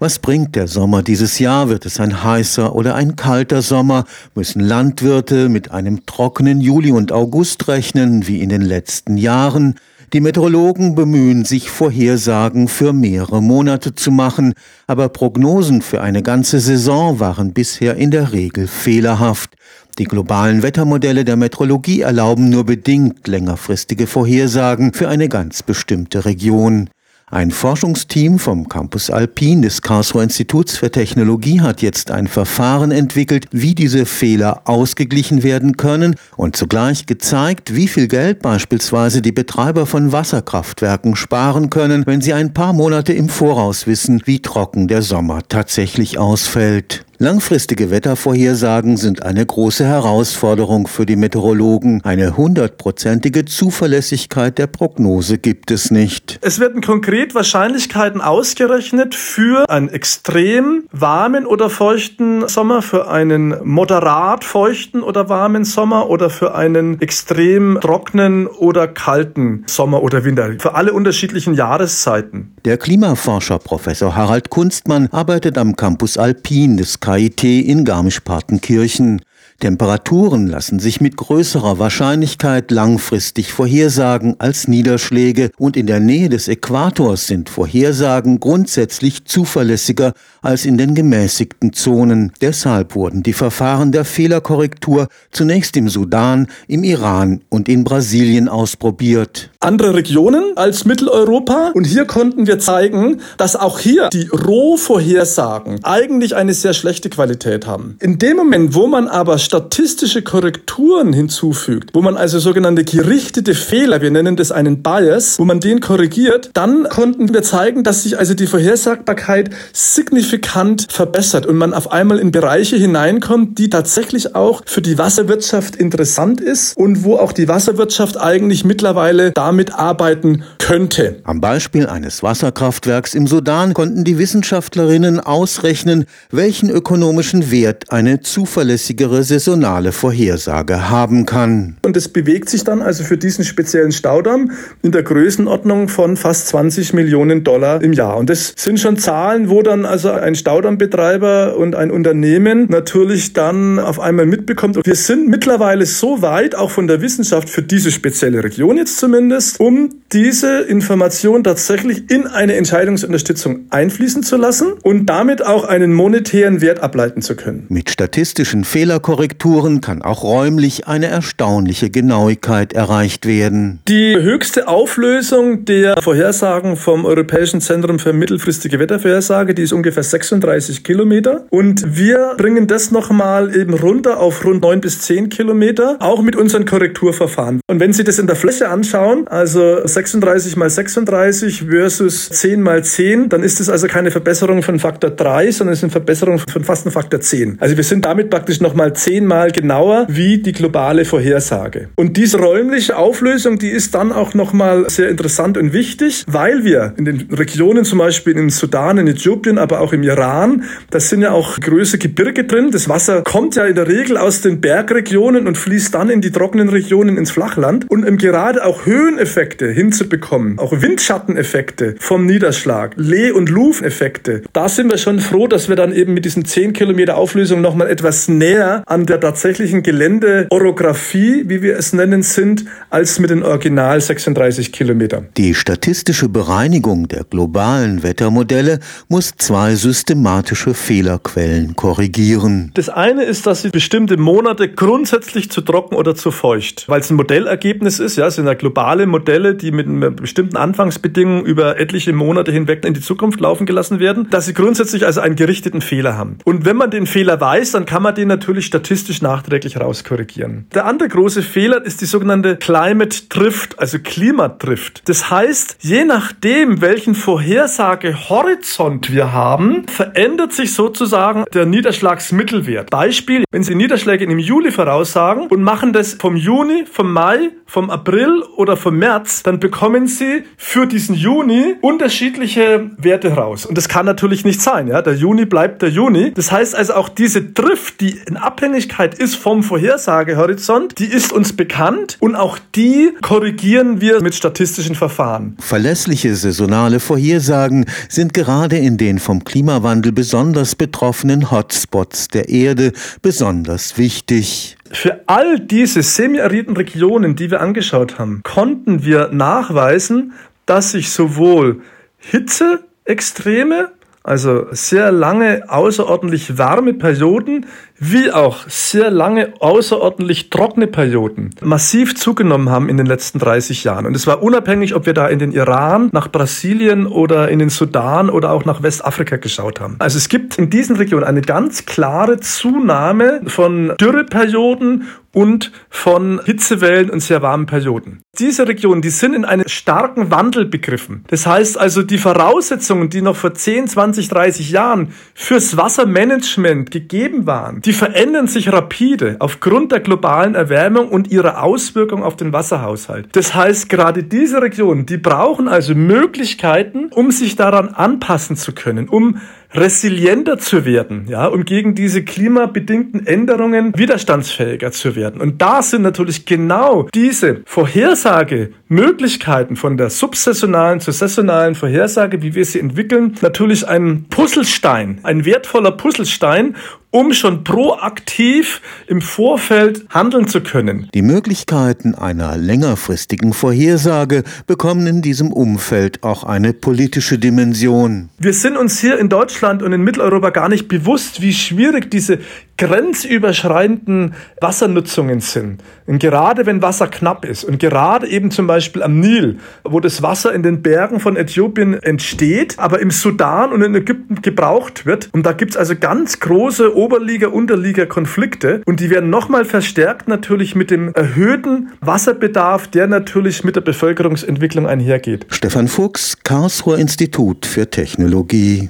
Was bringt der Sommer dieses Jahr? Wird es ein heißer oder ein kalter Sommer? Müssen Landwirte mit einem trockenen Juli und August rechnen, wie in den letzten Jahren? Die Meteorologen bemühen sich, Vorhersagen für mehrere Monate zu machen, aber Prognosen für eine ganze Saison waren bisher in der Regel fehlerhaft. Die globalen Wettermodelle der Meteorologie erlauben nur bedingt längerfristige Vorhersagen für eine ganz bestimmte Region. Ein Forschungsteam vom Campus Alpin des Karlsruher Instituts für Technologie hat jetzt ein Verfahren entwickelt, wie diese Fehler ausgeglichen werden können und zugleich gezeigt, wie viel Geld beispielsweise die Betreiber von Wasserkraftwerken sparen können, wenn sie ein paar Monate im Voraus wissen, wie trocken der Sommer tatsächlich ausfällt. Langfristige Wettervorhersagen sind eine große Herausforderung für die Meteorologen. Eine hundertprozentige Zuverlässigkeit der Prognose gibt es nicht. Es werden konkret Wahrscheinlichkeiten ausgerechnet für einen extrem warmen oder feuchten Sommer, für einen moderat feuchten oder warmen Sommer oder für einen extrem trockenen oder kalten Sommer oder Winter. Für alle unterschiedlichen Jahreszeiten. Der Klimaforscher Professor Harald Kunstmann arbeitet am Campus Alpin des KIT in Garmisch-Partenkirchen. Temperaturen lassen sich mit größerer Wahrscheinlichkeit langfristig vorhersagen als Niederschläge und in der Nähe des Äquators sind Vorhersagen grundsätzlich zuverlässiger als in den gemäßigten Zonen. Deshalb wurden die Verfahren der Fehlerkorrektur zunächst im Sudan, im Iran und in Brasilien ausprobiert. Andere Regionen als Mitteleuropa und hier konnten wir zeigen, dass auch hier die Rohvorhersagen eigentlich eine sehr schlechte Qualität haben. In dem Moment, wo man aber statistische Korrekturen hinzufügt, wo man also sogenannte gerichtete Fehler, wir nennen das einen Bias, wo man den korrigiert, dann konnten wir zeigen, dass sich also die Vorhersagbarkeit signifikant verbessert und man auf einmal in Bereiche hineinkommt, die tatsächlich auch für die Wasserwirtschaft interessant ist und wo auch die Wasserwirtschaft eigentlich mittlerweile damit arbeiten könnte. Am Beispiel eines Wasserkraftwerks im Sudan konnten die Wissenschaftlerinnen ausrechnen, welchen ökonomischen Wert eine zuverlässigere saisonale Vorhersage haben kann. Und es bewegt sich dann also für diesen speziellen Staudamm in der Größenordnung von fast 20 Millionen Dollar im Jahr. Und das sind schon Zahlen, wo dann also ein Staudammbetreiber und ein Unternehmen natürlich dann auf einmal mitbekommt. Und wir sind mittlerweile so weit, auch von der Wissenschaft für diese spezielle Region jetzt zumindest, um diese Information tatsächlich in eine Entscheidungsunterstützung einfließen zu lassen und damit auch einen monetären Wert ableiten zu können. Mit statistischen Fehlerkorrekturen Korrekturen kann auch räumlich eine erstaunliche Genauigkeit erreicht werden. Die höchste Auflösung der Vorhersagen vom Europäischen Zentrum für mittelfristige Wettervorhersage, die ist ungefähr 36 Kilometer. Und wir bringen das nochmal eben runter auf rund 9 bis 10 Kilometer, auch mit unseren Korrekturverfahren. Und wenn Sie das in der Fläche anschauen, also 36 mal 36 versus 10 mal 10, dann ist es also keine Verbesserung von Faktor 3, sondern es ist eine Verbesserung von fast einem Faktor 10. Also wir sind damit praktisch nochmal 10 zehnmal genauer wie die globale Vorhersage. Und diese räumliche Auflösung, die ist dann auch nochmal sehr interessant und wichtig, weil wir in den Regionen zum Beispiel im Sudan, in Äthiopien, aber auch im Iran, da sind ja auch größere Gebirge drin. Das Wasser kommt ja in der Regel aus den Bergregionen und fließt dann in die trockenen Regionen ins Flachland. Und um gerade auch Höheneffekte hinzubekommen, auch Windschatteneffekte vom Niederschlag, Leh- und Luf-Effekte, da sind wir schon froh, dass wir dann eben mit diesen 10 Kilometer Auflösung nochmal etwas näher an der tatsächlichen Geländeorographie, wie wir es nennen, sind, als mit den Original 36 Kilometern. Die statistische Bereinigung der globalen Wettermodelle muss zwei systematische Fehlerquellen korrigieren. Das eine ist, dass sie bestimmte Monate grundsätzlich zu trocken oder zu feucht, weil es ein Modellergebnis ist. Ja, es sind ja globale Modelle, die mit bestimmten Anfangsbedingungen über etliche Monate hinweg in die Zukunft laufen gelassen werden, dass sie grundsätzlich also einen gerichteten Fehler haben. Und wenn man den Fehler weiß, dann kann man den natürlich statistisch statistisch nachträglich rauskorrigieren. Der andere große Fehler ist die sogenannte Climate Drift, also Klimadrift. Das heißt, je nachdem, welchen Vorhersagehorizont wir haben, verändert sich sozusagen der Niederschlagsmittelwert. Beispiel, wenn Sie Niederschläge im Juli voraussagen und machen das vom Juni, vom Mai, vom April oder vom März, dann bekommen Sie für diesen Juni unterschiedliche Werte raus. Und das kann natürlich nicht sein. Ja? Der Juni bleibt der Juni. Das heißt also auch diese Drift, die in Abhängigkeit Abhängigkeit ist vom Vorhersagehorizont, die ist uns bekannt und auch die korrigieren wir mit statistischen Verfahren. Verlässliche saisonale Vorhersagen sind gerade in den vom Klimawandel besonders betroffenen Hotspots der Erde besonders wichtig. Für all diese semiariden Regionen, die wir angeschaut haben, konnten wir nachweisen, dass sich sowohl Hitzeextreme also sehr lange außerordentlich warme Perioden wie auch sehr lange außerordentlich trockene Perioden massiv zugenommen haben in den letzten 30 Jahren. Und es war unabhängig, ob wir da in den Iran, nach Brasilien oder in den Sudan oder auch nach Westafrika geschaut haben. Also es gibt in diesen Regionen eine ganz klare Zunahme von Dürreperioden und von Hitzewellen und sehr warmen Perioden. Diese Regionen, die sind in einem starken Wandel begriffen. Das heißt also, die Voraussetzungen, die noch vor 10, 20, 30 Jahren fürs Wassermanagement gegeben waren, die verändern sich rapide aufgrund der globalen Erwärmung und ihrer Auswirkung auf den Wasserhaushalt. Das heißt, gerade diese Regionen, die brauchen also Möglichkeiten, um sich daran anpassen zu können, um resilienter zu werden, ja, um gegen diese klimabedingten Änderungen widerstandsfähiger zu werden. Und da sind natürlich genau diese Vorhersagemöglichkeiten von der subsaisonalen zur saisonalen Vorhersage, wie wir sie entwickeln, natürlich ein Puzzlestein, ein wertvoller Puzzlestein, um schon proaktiv im Vorfeld handeln zu können. Die Möglichkeiten einer längerfristigen Vorhersage bekommen in diesem Umfeld auch eine politische Dimension. Wir sind uns hier in Deutschland und in Mitteleuropa gar nicht bewusst, wie schwierig diese grenzüberschreitenden Wassernutzungen sind. Und gerade wenn Wasser knapp ist und gerade eben zum Beispiel am Nil, wo das Wasser in den Bergen von Äthiopien entsteht, aber im Sudan und in Ägypten gebraucht wird. Und da gibt's also ganz große Oberliga-Unterliga-Konflikte und die werden nochmal verstärkt natürlich mit dem erhöhten Wasserbedarf, der natürlich mit der Bevölkerungsentwicklung einhergeht. Stefan Fuchs, Karlsruher Institut für Technologie.